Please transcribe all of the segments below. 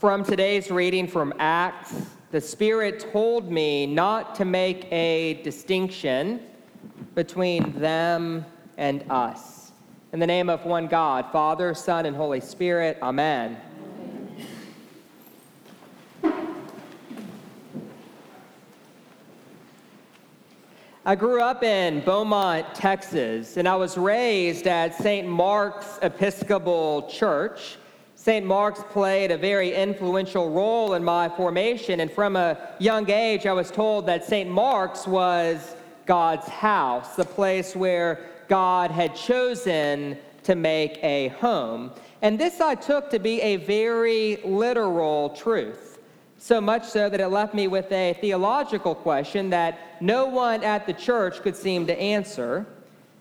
From today's reading from Acts, the Spirit told me not to make a distinction between them and us. In the name of one God, Father, Son, and Holy Spirit, Amen. I grew up in Beaumont, Texas, and I was raised at St. Mark's Episcopal Church. St. Mark's played a very influential role in my formation, and from a young age, I was told that St. Mark's was God's house, the place where God had chosen to make a home. And this I took to be a very literal truth, so much so that it left me with a theological question that no one at the church could seem to answer.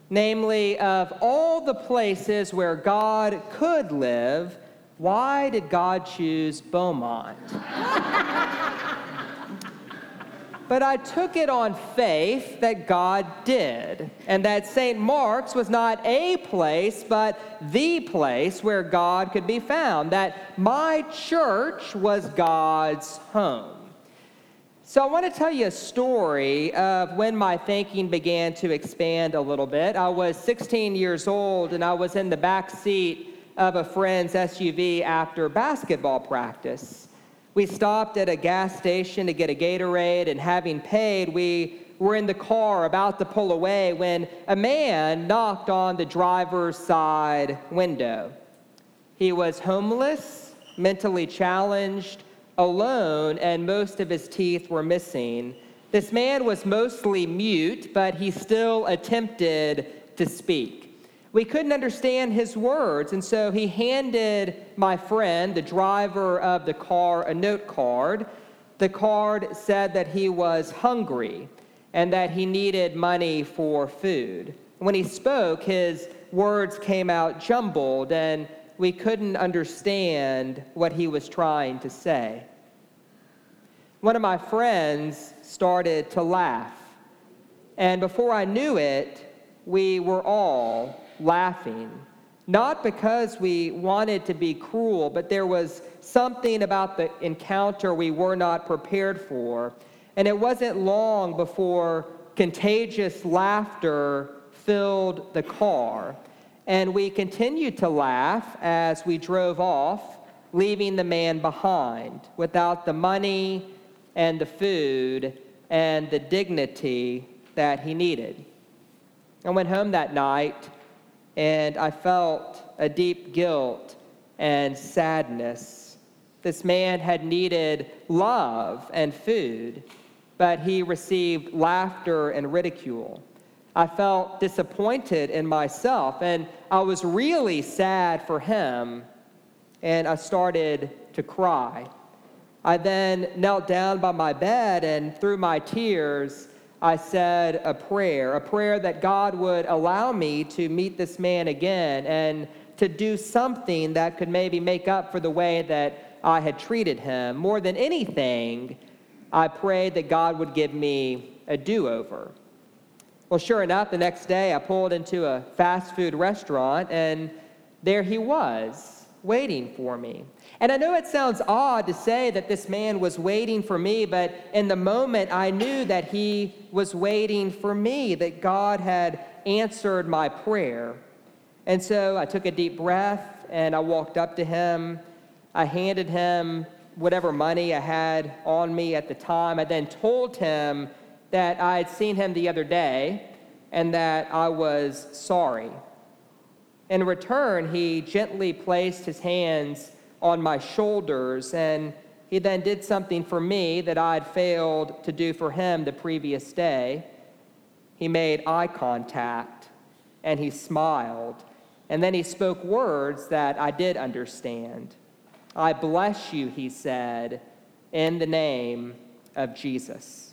Namely, of all the places where God could live, why did God choose Beaumont? but I took it on faith that God did, and that St. Mark's was not a place, but the place where God could be found, that my church was God's home. So, I want to tell you a story of when my thinking began to expand a little bit. I was 16 years old and I was in the back seat of a friend's SUV after basketball practice. We stopped at a gas station to get a Gatorade, and having paid, we were in the car about to pull away when a man knocked on the driver's side window. He was homeless, mentally challenged, alone, and most of his teeth were missing. This man was mostly mute, but he still attempted to speak. We couldn't understand his words, and so he handed my friend, the driver of the car, a note card. The card said that he was hungry and that he needed money for food. When he spoke, his words came out jumbled, and we couldn't understand what he was trying to say. One of my friends started to laugh, and before I knew it, we were all laughing. Not because we wanted to be cruel, but there was something about the encounter we were not prepared for. And it wasn't long before contagious laughter filled the car. And we continued to laugh as we drove off, leaving the man behind without the money and the food and the dignity that he needed. I went home that night and I felt a deep guilt and sadness. This man had needed love and food, but he received laughter and ridicule. I felt disappointed in myself, and I was really sad for him, and I started to cry. I then knelt down by my bed, and through my tears, I said a prayer, a prayer that God would allow me to meet this man again and to do something that could maybe make up for the way that I had treated him. More than anything, I prayed that God would give me a do over. Well, sure enough, the next day I pulled into a fast food restaurant and there he was waiting for me. And I know it sounds odd to say that this man was waiting for me, but in the moment I knew that he was waiting for me, that God had answered my prayer. And so I took a deep breath and I walked up to him. I handed him whatever money I had on me at the time. I then told him that I had seen him the other day and that I was sorry. In return, he gently placed his hands on my shoulders. And he then did something for me that I'd failed to do for him the previous day. He made eye contact and he smiled. And then he spoke words that I did understand. I bless you, he said, in the name of Jesus.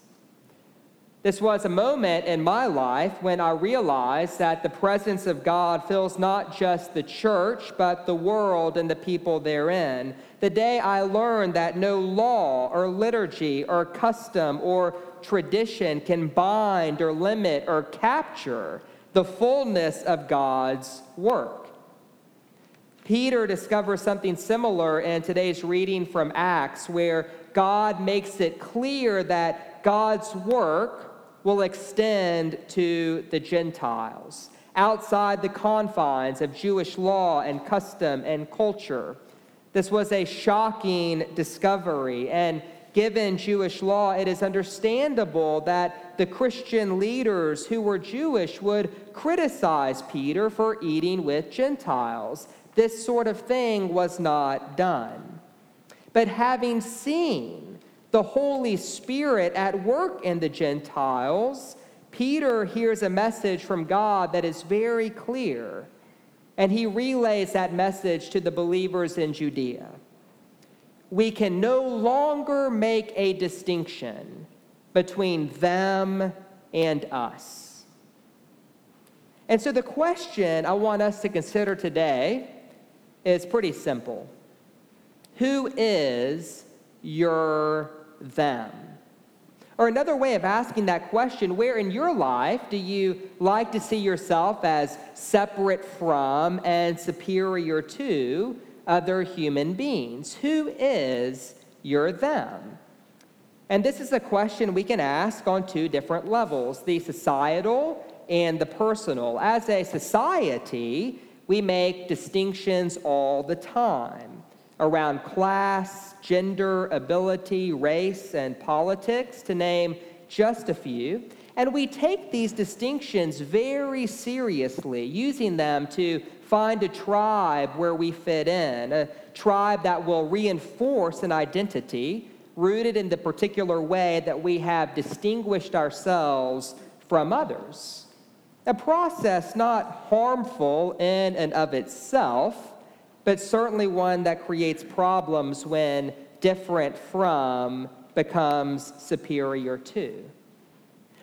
This was a moment in my life when I realized that the presence of God fills not just the church, but the world and the people therein. The day I learned that no law or liturgy or custom or tradition can bind or limit or capture the fullness of God's work. Peter discovers something similar in today's reading from Acts, where God makes it clear that God's work will extend to the Gentiles outside the confines of Jewish law and custom and culture. This was a shocking discovery, and given Jewish law, it is understandable that the Christian leaders who were Jewish would criticize Peter for eating with Gentiles. This sort of thing was not done. But having seen the Holy Spirit at work in the Gentiles, Peter hears a message from God that is very clear, and he relays that message to the believers in Judea. We can no longer make a distinction between them and us. And so the question I want us to consider today is pretty simple Who is your them? Or another way of asking that question, where in your life do you like to see yourself as separate from and superior to other human beings? Who is your them? And this is a question we can ask on two different levels the societal and the personal. As a society, we make distinctions all the time around class, gender, ability, race, and politics, to name just a few. And we take these distinctions very seriously, using them to find a tribe where we fit in, a tribe that will reinforce an identity rooted in the particular way that we have distinguished ourselves from others. A process not harmful in and of itself but certainly one that creates problems when different from becomes superior to.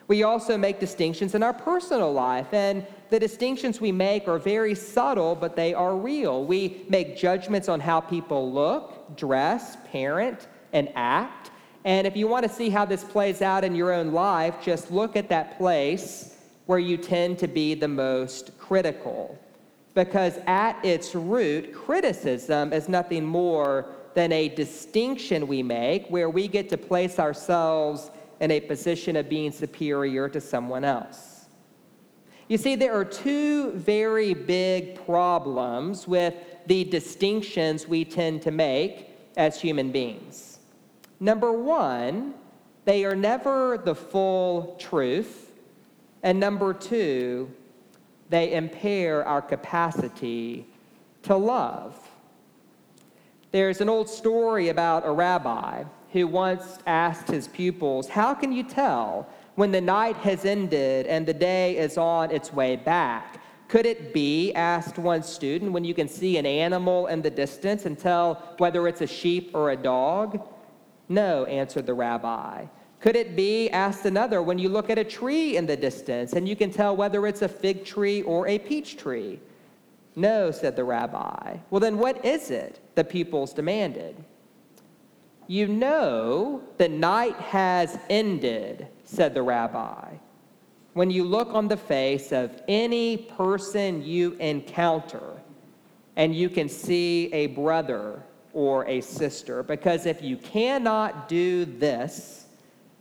We also make distinctions in our personal life, and the distinctions we make are very subtle, but they are real. We make judgments on how people look, dress, parent, and act. And if you want to see how this plays out in your own life, just look at that place where you tend to be the most critical because at its root, criticism is nothing more than a distinction we make where we get to place ourselves in a position of being superior to someone else. You see, there are two very big problems with the distinctions we tend to make as human beings. Number one, they are never the full truth. And number two, they impair our capacity to love. There's an old story about a rabbi who once asked his pupils, How can you tell when the night has ended and the day is on its way back? Could it be, asked one student, when you can see an animal in the distance and tell whether it's a sheep or a dog? No, answered the rabbi. Could it be, asked another, when you look at a tree in the distance and you can tell whether it's a fig tree or a peach tree? No, said the rabbi. Well, then what is it? The pupils demanded. You know the night has ended, said the rabbi, when you look on the face of any person you encounter and you can see a brother or a sister. Because if you cannot do this,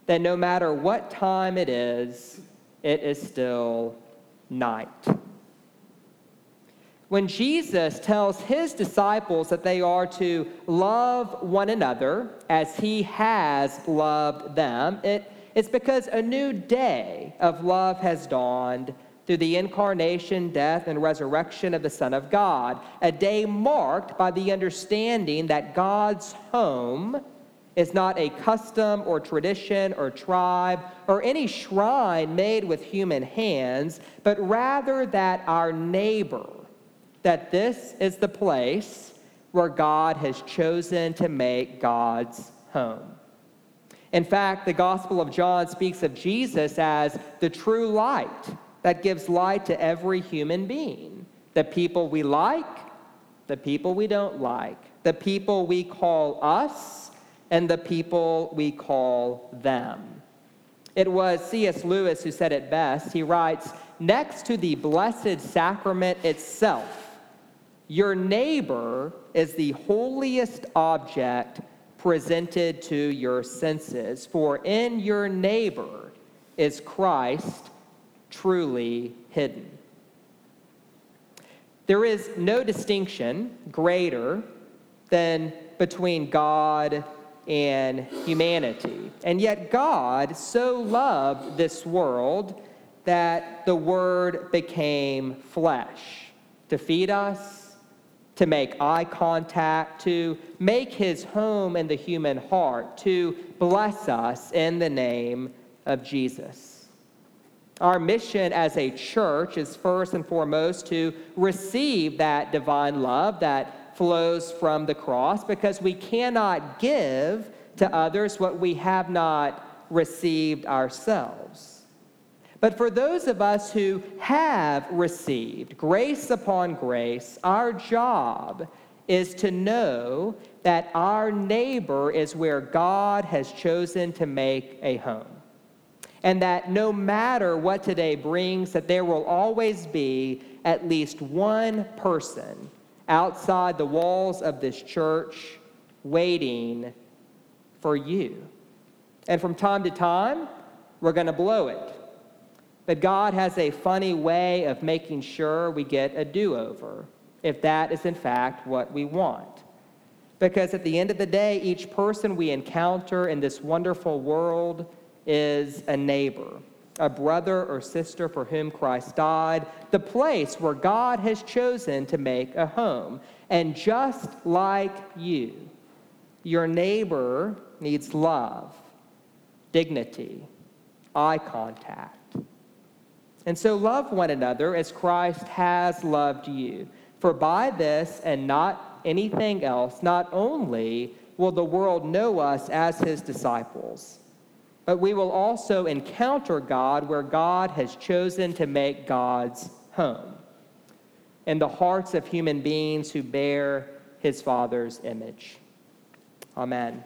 that no matter what time it is, it is still night. When Jesus tells his disciples that they are to love one another as he has loved them, it, it's because a new day of love has dawned through the incarnation, death, and resurrection of the Son of God, a day marked by the understanding that God's home is not a custom or tradition or tribe or any shrine made with human hands, but rather that our neighbor, that this is the place where God has chosen to make God's home. In fact, the Gospel of John speaks of Jesus as the true light that gives light to every human being. The people we like, the people we don't like, the people we call us, and the people we call them. It was C.S. Lewis who said it best. He writes Next to the Blessed Sacrament itself, your neighbor is the holiest object presented to your senses, for in your neighbor is Christ truly hidden. There is no distinction greater than between God and humanity. And yet, God so loved this world that the Word became flesh to feed us, to make eye contact, to make his home in the human heart, to bless us in the name of Jesus. Our mission as a church is first and foremost to receive that divine love flows from the cross because we cannot give to others what we have not received ourselves. But for those of us who have received grace upon grace, our job is to know that our neighbor is where God has chosen to make a home. And that no matter what today brings, that there will always be at least one person outside the walls of this church waiting for you. And from time to time, we're going to blow it. But God has a funny way of making sure we get a do over, if that is in fact what we want. Because at the end of the day, each person we encounter in this wonderful world is a neighbor a brother or sister for whom Christ died, the place where God has chosen to make a home. And just like you, your neighbor needs love, dignity, eye contact. And so love one another as Christ has loved you. For by this and not anything else, not only will the world know us as his disciples, but we will also encounter God where God has chosen to make God's home in the hearts of human beings who bear his Father's image. Amen.